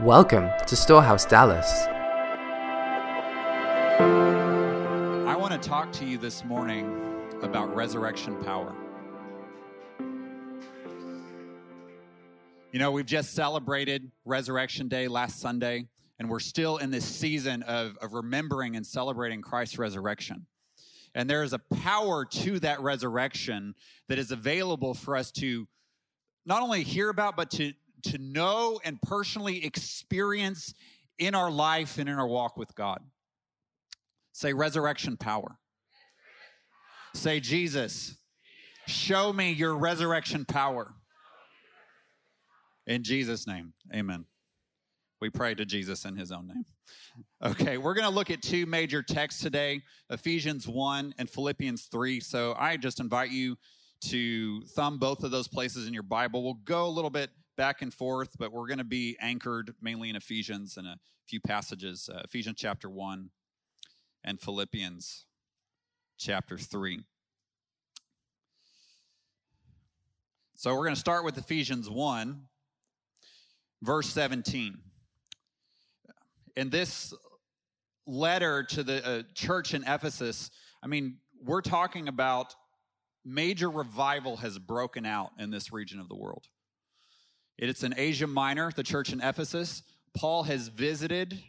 Welcome to Storehouse Dallas. I want to talk to you this morning about resurrection power. You know, we've just celebrated Resurrection Day last Sunday, and we're still in this season of, of remembering and celebrating Christ's resurrection. And there is a power to that resurrection that is available for us to not only hear about, but to, to know and personally experience in our life and in our walk with God. Say resurrection power. Say, Jesus, show me your resurrection power. In Jesus' name, amen. We pray to Jesus in his own name. Okay, we're going to look at two major texts today Ephesians 1 and Philippians 3. So I just invite you to thumb both of those places in your Bible. We'll go a little bit back and forth, but we're going to be anchored mainly in Ephesians and a few passages uh, Ephesians chapter 1 and Philippians chapter 3. So we're going to start with Ephesians 1, verse 17. In this letter to the uh, church in Ephesus, I mean, we're talking about major revival has broken out in this region of the world. It's in Asia Minor, the church in Ephesus. Paul has visited.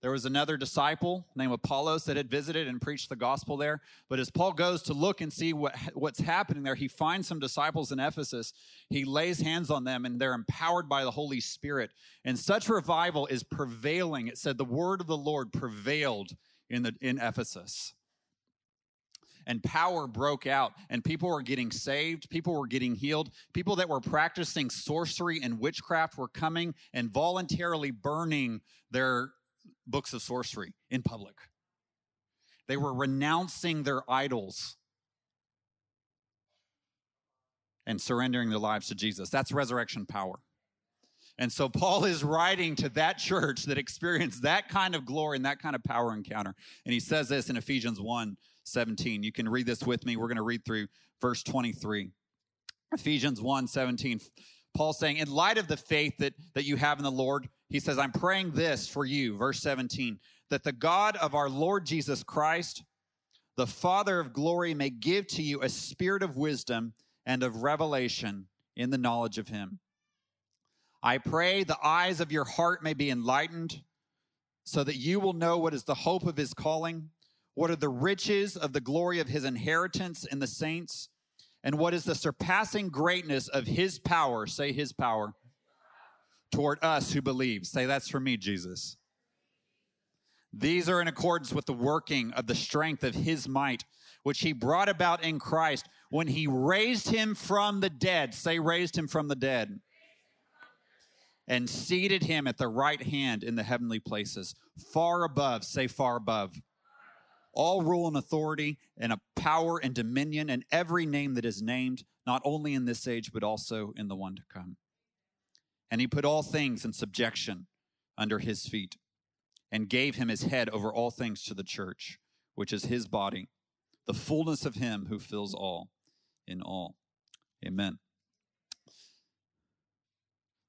There was another disciple named Apollos that had visited and preached the gospel there. But as Paul goes to look and see what, what's happening there, he finds some disciples in Ephesus. He lays hands on them and they're empowered by the Holy Spirit. And such revival is prevailing. It said the word of the Lord prevailed in, the, in Ephesus and power broke out and people were getting saved people were getting healed people that were practicing sorcery and witchcraft were coming and voluntarily burning their books of sorcery in public. They were renouncing their idols and surrendering their lives to jesus. That's resurrection power. And so Paul is writing to that church that experienced that kind of glory and that kind of power encounter. And he says this in Ephesians 1 17. You can read this with me. We're going to read through verse 23. Ephesians 1 17. Paul saying, In light of the faith that, that you have in the Lord, he says, I'm praying this for you, verse 17, that the God of our Lord Jesus Christ, the Father of glory, may give to you a spirit of wisdom and of revelation in the knowledge of him. I pray the eyes of your heart may be enlightened so that you will know what is the hope of his calling what are the riches of the glory of his inheritance in the saints? And what is the surpassing greatness of his power? Say his power toward us who believe. Say that's for me, Jesus. These are in accordance with the working of the strength of his might, which he brought about in Christ when he raised him from the dead. Say, raised him from the dead. And seated him at the right hand in the heavenly places, far above, say, far above all rule and authority and a power and dominion and every name that is named, not only in this age, but also in the one to come. And he put all things in subjection under his feet and gave him his head over all things to the church, which is his body, the fullness of him who fills all in all. Amen.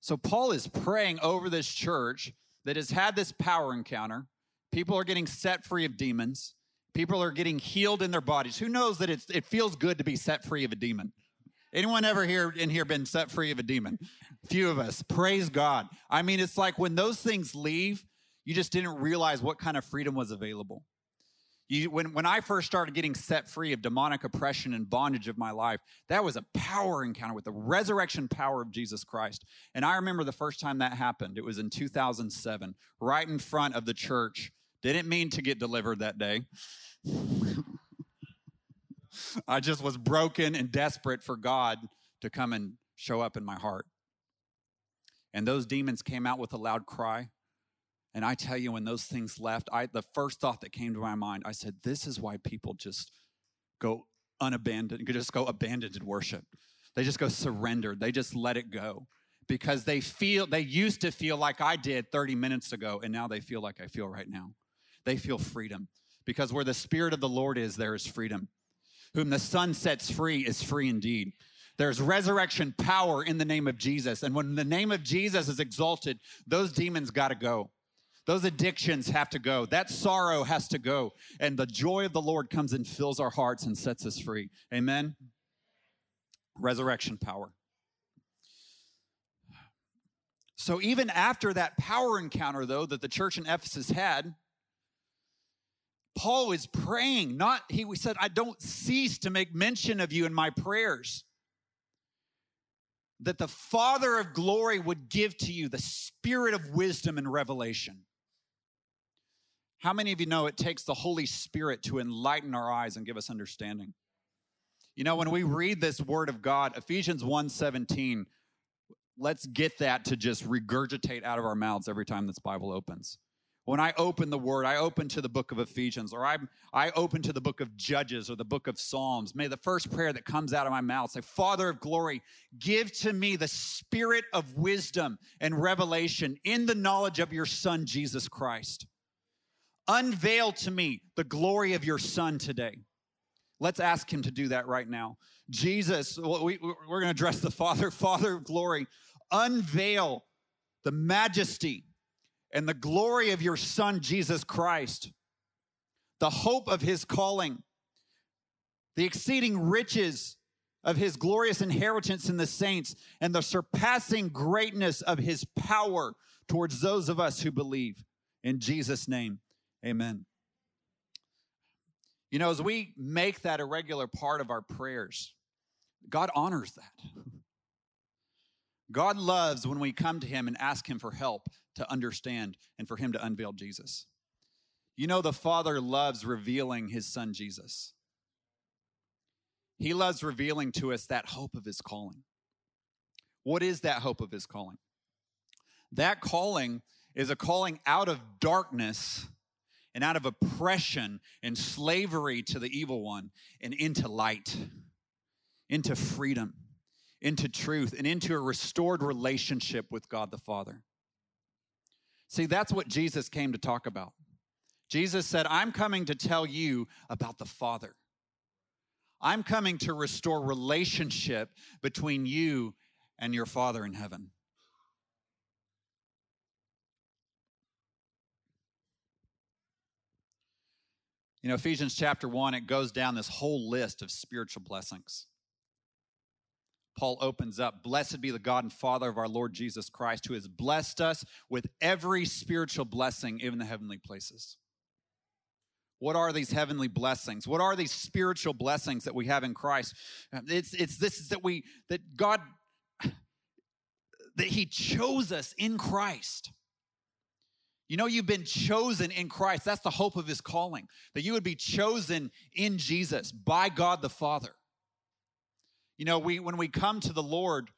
So Paul is praying over this church that has had this power encounter. People are getting set free of demons. People are getting healed in their bodies. Who knows that it's, it feels good to be set free of a demon? Anyone ever here in here been set free of a demon? Few of us. Praise God. I mean, it's like when those things leave, you just didn't realize what kind of freedom was available. You, when, when I first started getting set free of demonic oppression and bondage of my life, that was a power encounter with the resurrection power of Jesus Christ. And I remember the first time that happened. It was in 2007, right in front of the church didn't mean to get delivered that day. I just was broken and desperate for God to come and show up in my heart. And those demons came out with a loud cry. And I tell you, when those things left, I the first thought that came to my mind, I said, This is why people just go unabandoned, just go abandoned in worship. They just go surrendered. They just let it go because they feel they used to feel like I did 30 minutes ago, and now they feel like I feel right now they feel freedom. Because where the Spirit of the Lord is, there is freedom. Whom the Son sets free is free indeed. There's resurrection power in the name of Jesus. And when the name of Jesus is exalted, those demons got to go. Those addictions have to go. That sorrow has to go. And the joy of the Lord comes and fills our hearts and sets us free. Amen. Resurrection power. So even after that power encounter, though, that the church in Ephesus had, Paul is praying, not, he said, I don't cease to make mention of you in my prayers. That the Father of glory would give to you the spirit of wisdom and revelation. How many of you know it takes the Holy Spirit to enlighten our eyes and give us understanding? You know, when we read this word of God, Ephesians 1 17, let's get that to just regurgitate out of our mouths every time this Bible opens. When I open the word, I open to the book of Ephesians, or I, I open to the book of Judges or the book of Psalms. May the first prayer that comes out of my mouth say, Father of glory, give to me the spirit of wisdom and revelation in the knowledge of your Son, Jesus Christ. Unveil to me the glory of your Son today. Let's ask him to do that right now. Jesus, we, we're going to address the Father, Father of glory unveil the majesty and the glory of your Son, Jesus Christ, the hope of his calling, the exceeding riches of his glorious inheritance in the saints, and the surpassing greatness of his power towards those of us who believe. In Jesus' name, amen. You know, as we make that a regular part of our prayers, God honors that. God loves when we come to Him and ask Him for help to understand and for Him to unveil Jesus. You know, the Father loves revealing His Son Jesus. He loves revealing to us that hope of His calling. What is that hope of His calling? That calling is a calling out of darkness and out of oppression and slavery to the evil one and into light, into freedom into truth and into a restored relationship with God the Father. See, that's what Jesus came to talk about. Jesus said, I'm coming to tell you about the Father. I'm coming to restore relationship between you and your Father in heaven. You know, Ephesians chapter 1, it goes down this whole list of spiritual blessings. Paul opens up Blessed be the God and Father of our Lord Jesus Christ, who has blessed us with every spiritual blessing in the heavenly places. What are these heavenly blessings? What are these spiritual blessings that we have in Christ? It's, it's this is that we, that God, that He chose us in Christ. You know, you've been chosen in Christ. That's the hope of His calling, that you would be chosen in Jesus by God the Father. You know, we when we come to the Lord,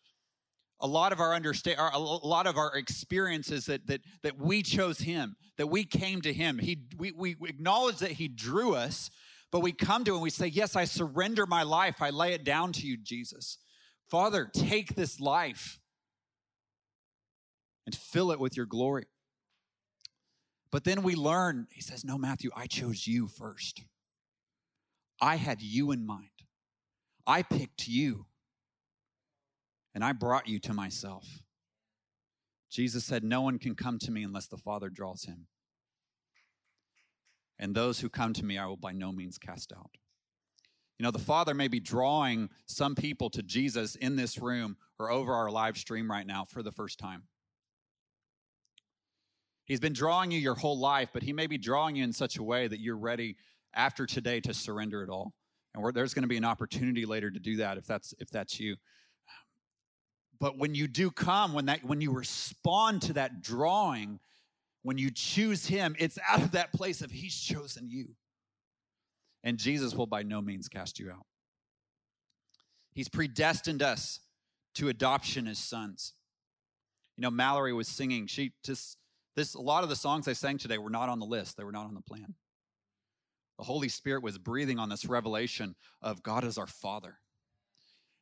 a lot of our understand a lot of our experiences that that that we chose him, that we came to him. He we we acknowledge that he drew us, but we come to him and we say, "Yes, I surrender my life. I lay it down to you, Jesus. Father, take this life and fill it with your glory." But then we learn, he says, No, Matthew, I chose you first. I had you in mind. I picked you and I brought you to myself. Jesus said, No one can come to me unless the Father draws him. And those who come to me, I will by no means cast out. You know, the Father may be drawing some people to Jesus in this room or over our live stream right now for the first time. He's been drawing you your whole life, but He may be drawing you in such a way that you're ready after today to surrender it all and there's going to be an opportunity later to do that if that's if that's you. But when you do come when that when you respond to that drawing when you choose him it's out of that place of he's chosen you. And jesus will by no means cast you out. He's predestined us to adoption as sons. You know mallory was singing. She just this a lot of the songs i sang today were not on the list. They were not on the plan the Holy Spirit was breathing on this revelation of God as our Father.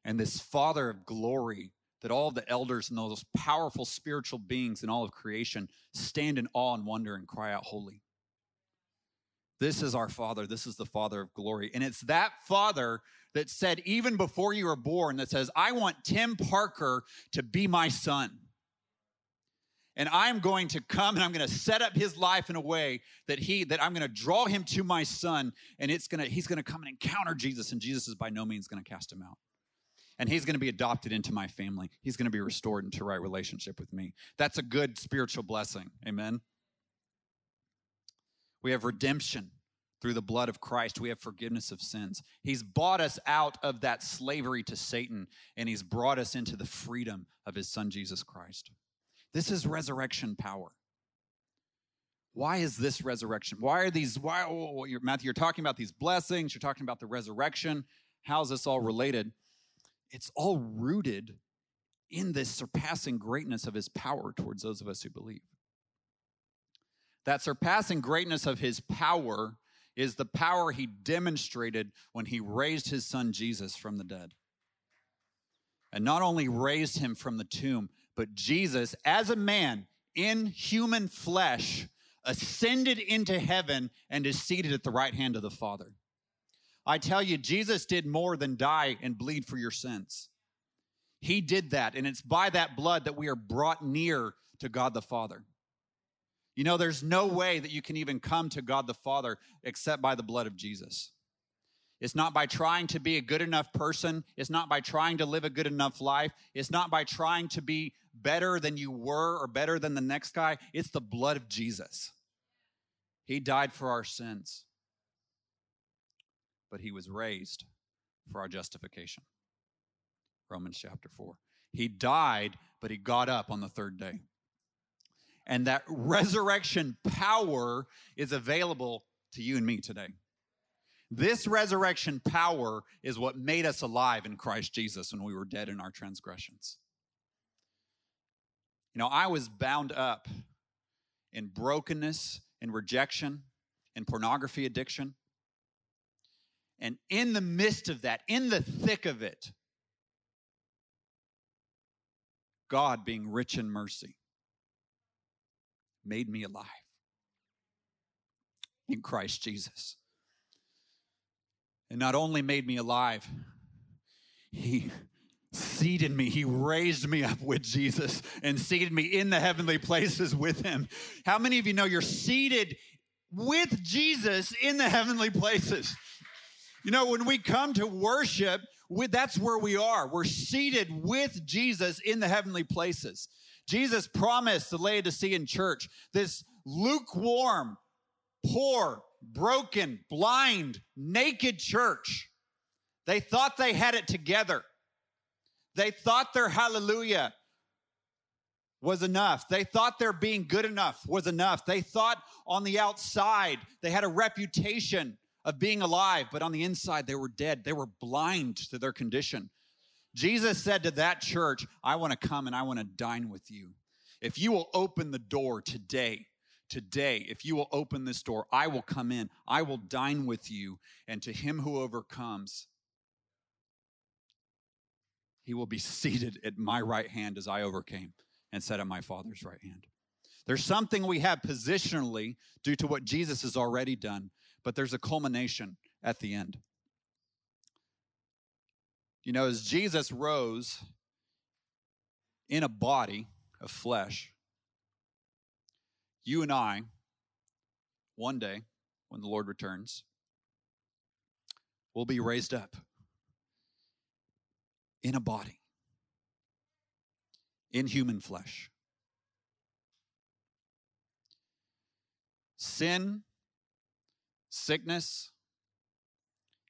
And this Father of glory that all the elders and those powerful spiritual beings in all of creation stand in awe and wonder and cry out, Holy. This is our Father. This is the Father of glory. And it's that Father that said, even before you were born, that says, I want Tim Parker to be my son. And I'm going to come and I'm going to set up his life in a way that he that I'm going to draw him to my son and it's going to he's going to come and encounter Jesus and Jesus is by no means going to cast him out. And he's going to be adopted into my family. He's going to be restored into right relationship with me. That's a good spiritual blessing. Amen. We have redemption through the blood of Christ. We have forgiveness of sins. He's bought us out of that slavery to Satan, and He's brought us into the freedom of His Son, Jesus Christ. This is resurrection power. Why is this resurrection? Why are these? Why, oh, oh, oh, you're, Matthew, you're talking about these blessings, you're talking about the resurrection. How's this all related? It's all rooted in this surpassing greatness of His power towards those of us who believe. That surpassing greatness of his power is the power he demonstrated when he raised his son Jesus from the dead. And not only raised him from the tomb, but Jesus, as a man in human flesh, ascended into heaven and is seated at the right hand of the Father. I tell you, Jesus did more than die and bleed for your sins. He did that, and it's by that blood that we are brought near to God the Father. You know, there's no way that you can even come to God the Father except by the blood of Jesus. It's not by trying to be a good enough person. It's not by trying to live a good enough life. It's not by trying to be better than you were or better than the next guy. It's the blood of Jesus. He died for our sins, but he was raised for our justification. Romans chapter 4. He died, but he got up on the third day. And that resurrection power is available to you and me today. This resurrection power is what made us alive in Christ Jesus when we were dead in our transgressions. You know, I was bound up in brokenness and rejection and pornography addiction. And in the midst of that, in the thick of it, God being rich in mercy made me alive in Christ Jesus. And not only made me alive, He seated me. He raised me up with Jesus and seated me in the heavenly places with Him. How many of you know you're seated with Jesus in the heavenly places? You know, when we come to worship, that's where we are. We're seated with Jesus in the heavenly places. Jesus promised the Laodicean church this lukewarm, poor, broken, blind, naked church. They thought they had it together. They thought their hallelujah was enough. They thought their being good enough was enough. They thought on the outside they had a reputation of being alive, but on the inside they were dead. They were blind to their condition. Jesus said to that church, I want to come and I want to dine with you. If you will open the door today, today, if you will open this door, I will come in. I will dine with you. And to him who overcomes, he will be seated at my right hand as I overcame and sat at my Father's right hand. There's something we have positionally due to what Jesus has already done, but there's a culmination at the end. You know, as Jesus rose in a body of flesh, you and I, one day, when the Lord returns, will be raised up in a body, in human flesh. Sin, sickness,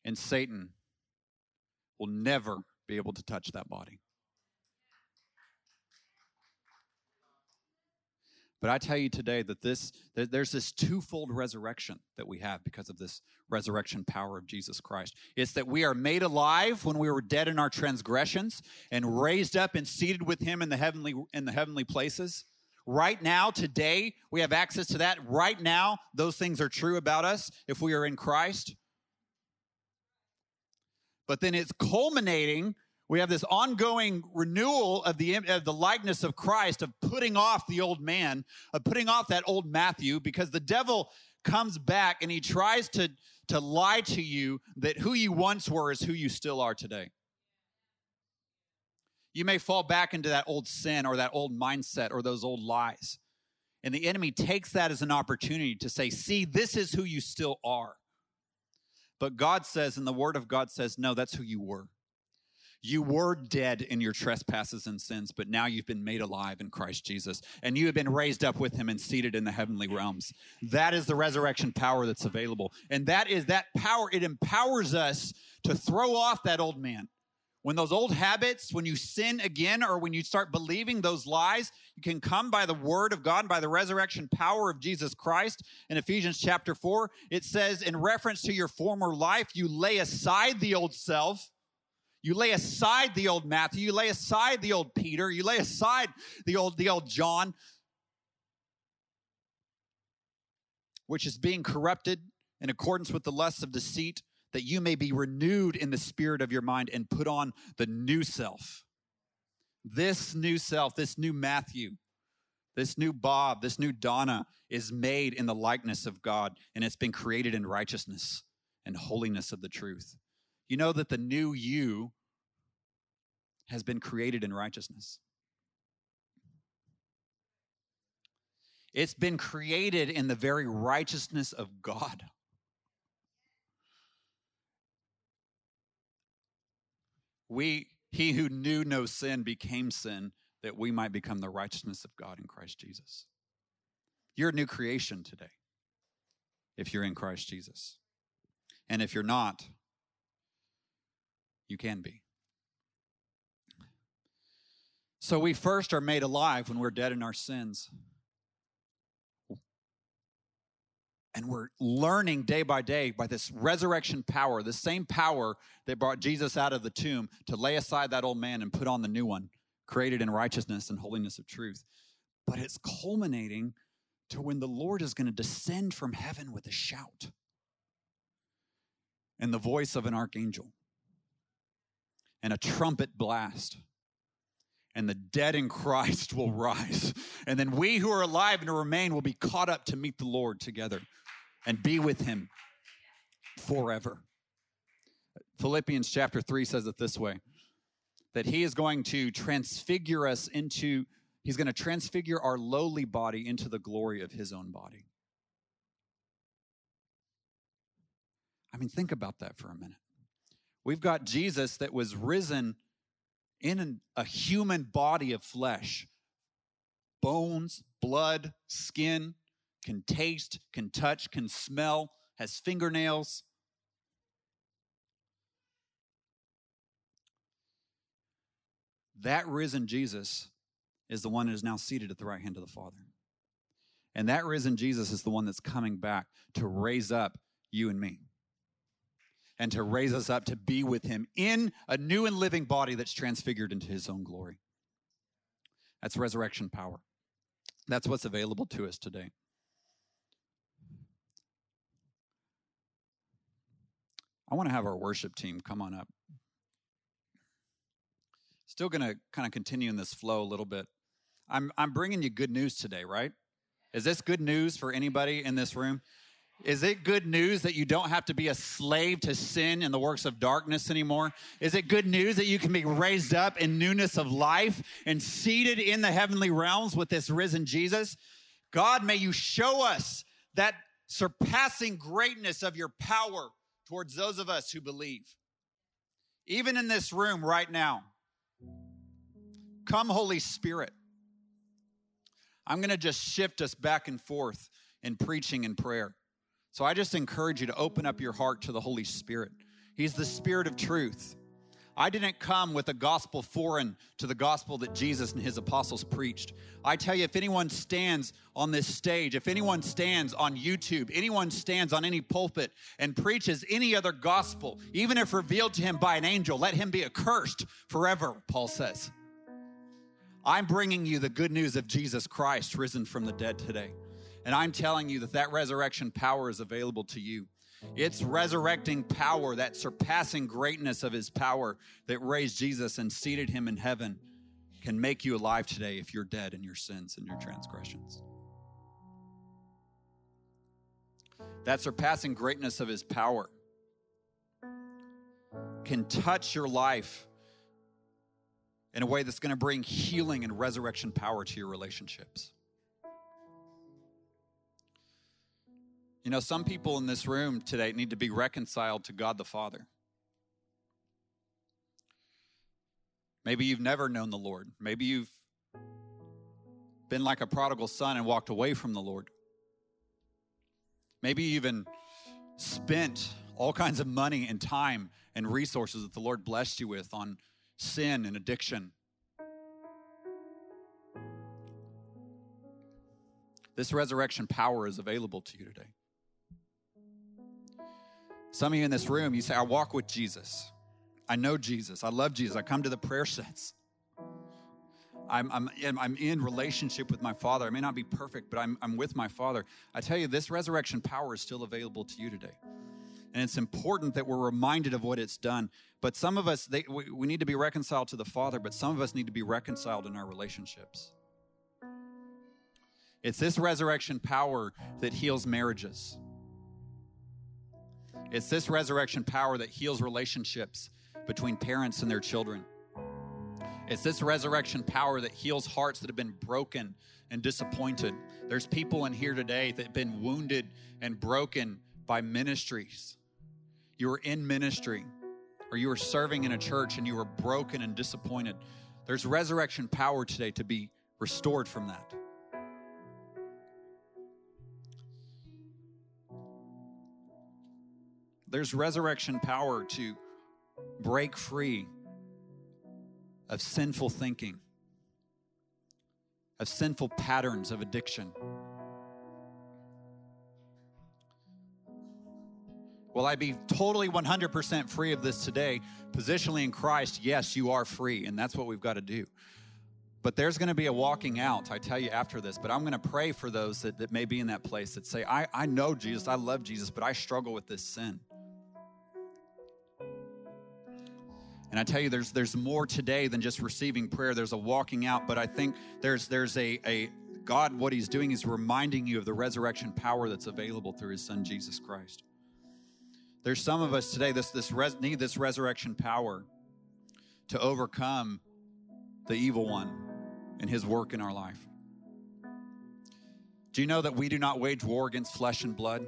and Satan will never be able to touch that body. But I tell you today that this there's this twofold resurrection that we have because of this resurrection power of Jesus Christ. It's that we are made alive when we were dead in our transgressions and raised up and seated with him in the heavenly in the heavenly places. Right now, today, we have access to that. Right now, those things are true about us if we are in Christ but then it's culminating. We have this ongoing renewal of the, of the likeness of Christ, of putting off the old man, of putting off that old Matthew, because the devil comes back and he tries to, to lie to you that who you once were is who you still are today. You may fall back into that old sin or that old mindset or those old lies. And the enemy takes that as an opportunity to say, see, this is who you still are. But God says, and the word of God says, no, that's who you were. You were dead in your trespasses and sins, but now you've been made alive in Christ Jesus, and you have been raised up with him and seated in the heavenly realms. That is the resurrection power that's available. And that is that power, it empowers us to throw off that old man. When those old habits, when you sin again, or when you start believing those lies, you can come by the word of God, by the resurrection power of Jesus Christ. In Ephesians chapter 4, it says, in reference to your former life, you lay aside the old self you lay aside the old Matthew, you lay aside the old Peter, you lay aside the old the old John which is being corrupted in accordance with the lusts of deceit that you may be renewed in the spirit of your mind and put on the new self. This new self, this new Matthew, this new Bob, this new Donna is made in the likeness of God and it's been created in righteousness and holiness of the truth. You know that the new you has been created in righteousness. It's been created in the very righteousness of God. We, he who knew no sin became sin that we might become the righteousness of God in Christ Jesus. You're a new creation today if you're in Christ Jesus. And if you're not, you can be. So we first are made alive when we're dead in our sins. And we're learning day by day by this resurrection power, the same power that brought Jesus out of the tomb to lay aside that old man and put on the new one, created in righteousness and holiness of truth. But it's culminating to when the Lord is going to descend from heaven with a shout and the voice of an archangel and a trumpet blast. And the dead in Christ will rise. And then we who are alive and remain will be caught up to meet the Lord together and be with him forever. Philippians chapter 3 says it this way that he is going to transfigure us into, he's going to transfigure our lowly body into the glory of his own body. I mean, think about that for a minute. We've got Jesus that was risen in an, a human body of flesh bones, blood, skin, can taste, can touch, can smell, has fingernails. That risen Jesus is the one that is now seated at the right hand of the Father. And that risen Jesus is the one that's coming back to raise up you and me and to raise us up to be with him in a new and living body that's transfigured into his own glory. That's resurrection power. That's what's available to us today. I want to have our worship team come on up. Still going to kind of continue in this flow a little bit. I'm, I'm bringing you good news today, right? Is this good news for anybody in this room? Is it good news that you don't have to be a slave to sin and the works of darkness anymore? Is it good news that you can be raised up in newness of life and seated in the heavenly realms with this risen Jesus? God, may you show us that surpassing greatness of your power towards those of us who believe. Even in this room right now, come, Holy Spirit. I'm going to just shift us back and forth in preaching and prayer. So I just encourage you to open up your heart to the Holy Spirit. He's the Spirit of truth. I didn't come with a gospel foreign to the gospel that Jesus and his apostles preached. I tell you, if anyone stands on this stage, if anyone stands on YouTube, anyone stands on any pulpit and preaches any other gospel, even if revealed to him by an angel, let him be accursed forever, Paul says. I'm bringing you the good news of Jesus Christ risen from the dead today. And I'm telling you that that resurrection power is available to you. It's resurrecting power, that surpassing greatness of his power that raised Jesus and seated him in heaven can make you alive today if you're dead in your sins and your transgressions. that surpassing greatness of his power can touch your life in a way that's going to bring healing and resurrection power to your relationships. You know, some people in this room today need to be reconciled to God the Father. Maybe you've never known the Lord. Maybe you've been like a prodigal son and walked away from the Lord. Maybe you even spent all kinds of money and time and resources that the Lord blessed you with on sin and addiction. This resurrection power is available to you today. Some of you in this room, you say, I walk with Jesus. I know Jesus. I love Jesus. I come to the prayer sets. I'm, I'm, I'm in relationship with my Father. I may not be perfect, but I'm, I'm with my Father. I tell you, this resurrection power is still available to you today. And it's important that we're reminded of what it's done. But some of us, they, we, we need to be reconciled to the Father, but some of us need to be reconciled in our relationships. It's this resurrection power that heals marriages. It's this resurrection power that heals relationships between parents and their children. It's this resurrection power that heals hearts that have been broken and disappointed. There's people in here today that have been wounded and broken by ministries. You were in ministry or you were serving in a church and you were broken and disappointed. There's resurrection power today to be restored from that. There's resurrection power to break free of sinful thinking, of sinful patterns of addiction. Will I be totally 100% free of this today? Positionally in Christ, yes, you are free, and that's what we've got to do. But there's going to be a walking out, I tell you after this. But I'm going to pray for those that, that may be in that place that say, I, I know Jesus, I love Jesus, but I struggle with this sin. And I tell you, there's there's more today than just receiving prayer. There's a walking out, but I think there's there's a a God. What He's doing is reminding you of the resurrection power that's available through His Son Jesus Christ. There's some of us today this this res, need this resurrection power to overcome the evil one and his work in our life. Do you know that we do not wage war against flesh and blood?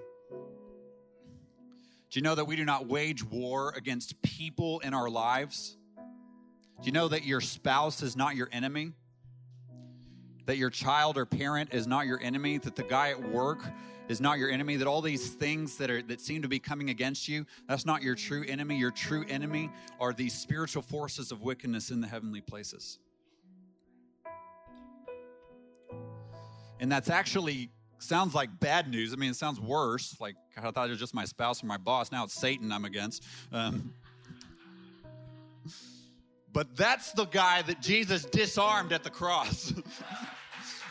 Do you know that we do not wage war against people in our lives? Do you know that your spouse is not your enemy? That your child or parent is not your enemy? That the guy at work is not your enemy? That all these things that are that seem to be coming against you, that's not your true enemy. Your true enemy are these spiritual forces of wickedness in the heavenly places. And that's actually sounds like bad news. I mean, it sounds worse. Like I thought it was just my spouse or my boss. Now it's Satan I'm against. Um, but that's the guy that Jesus disarmed at the cross.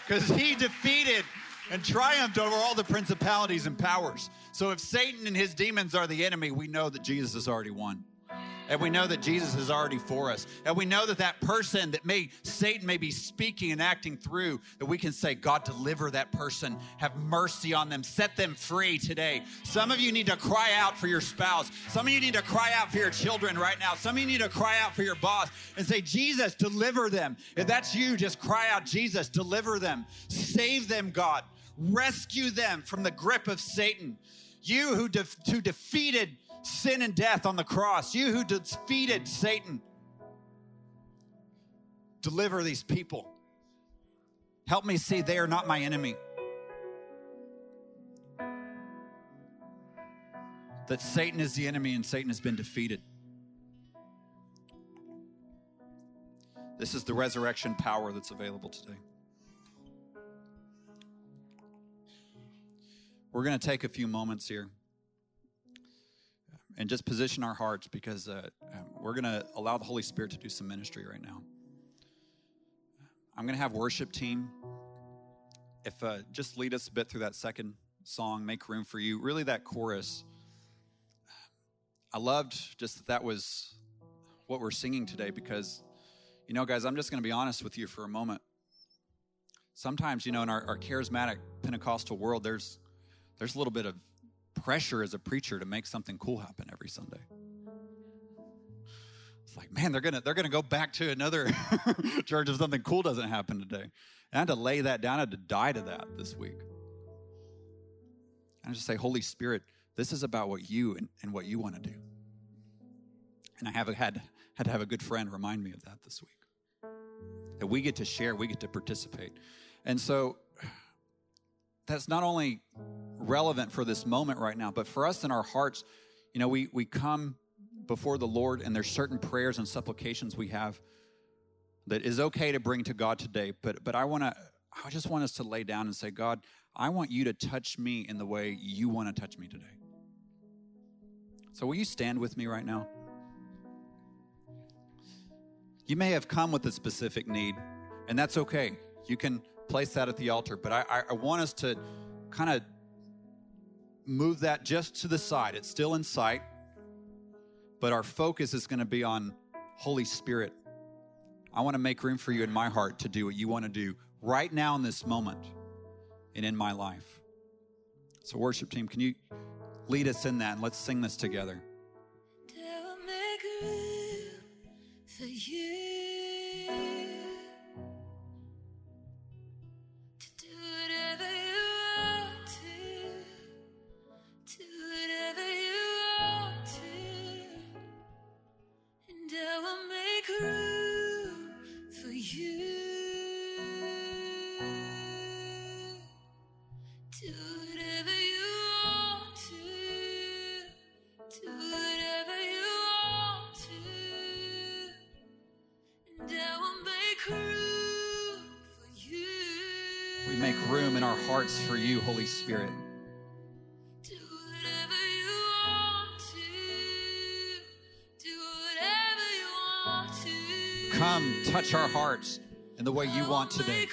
Because he defeated and triumphed over all the principalities and powers. So if Satan and his demons are the enemy, we know that Jesus has already won. And we know that Jesus is already for us. And we know that that person that may, Satan may be speaking and acting through, that we can say, God, deliver that person. Have mercy on them. Set them free today. Some of you need to cry out for your spouse. Some of you need to cry out for your children right now. Some of you need to cry out for your boss and say, Jesus, deliver them. If that's you, just cry out, Jesus, deliver them. Save them, God. Rescue them from the grip of Satan. You who, de- who defeated sin and death on the cross, you who defeated Satan, deliver these people. Help me see they are not my enemy. That Satan is the enemy and Satan has been defeated. This is the resurrection power that's available today. We're going to take a few moments here and just position our hearts because uh, um, we're going to allow the Holy Spirit to do some ministry right now. I'm going to have worship team. If uh, just lead us a bit through that second song, make room for you. Really, that chorus. I loved just that that was what we're singing today because, you know, guys, I'm just going to be honest with you for a moment. Sometimes, you know, in our, our charismatic Pentecostal world, there's there's a little bit of pressure as a preacher to make something cool happen every Sunday. It's like, man, they're gonna they're gonna go back to another church if something cool doesn't happen today. And I had to lay that down. I had to die to that this week. And I just say, Holy Spirit, this is about what you and, and what you want to do. And I have had had to have a good friend remind me of that this week. That we get to share, we get to participate. And so that's not only relevant for this moment right now, but for us in our hearts, you know, we, we come before the Lord and there's certain prayers and supplications we have that is okay to bring to God today. But but I want to I just want us to lay down and say, God, I want you to touch me in the way you want to touch me today. So will you stand with me right now? You may have come with a specific need, and that's okay. You can place that at the altar, but I, I want us to kind of move that just to the side. It's still in sight, but our focus is going to be on Holy Spirit. I want to make room for you in my heart to do what you want to do right now in this moment and in my life. So, worship team, can you lead us in that and let's sing this together? for you. Spirit. Come, touch our hearts in the way you want today.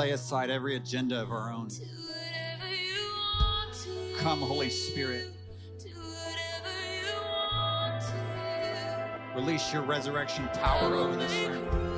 Lay aside every agenda of our own. Come, Holy Spirit. Release your resurrection power over this room.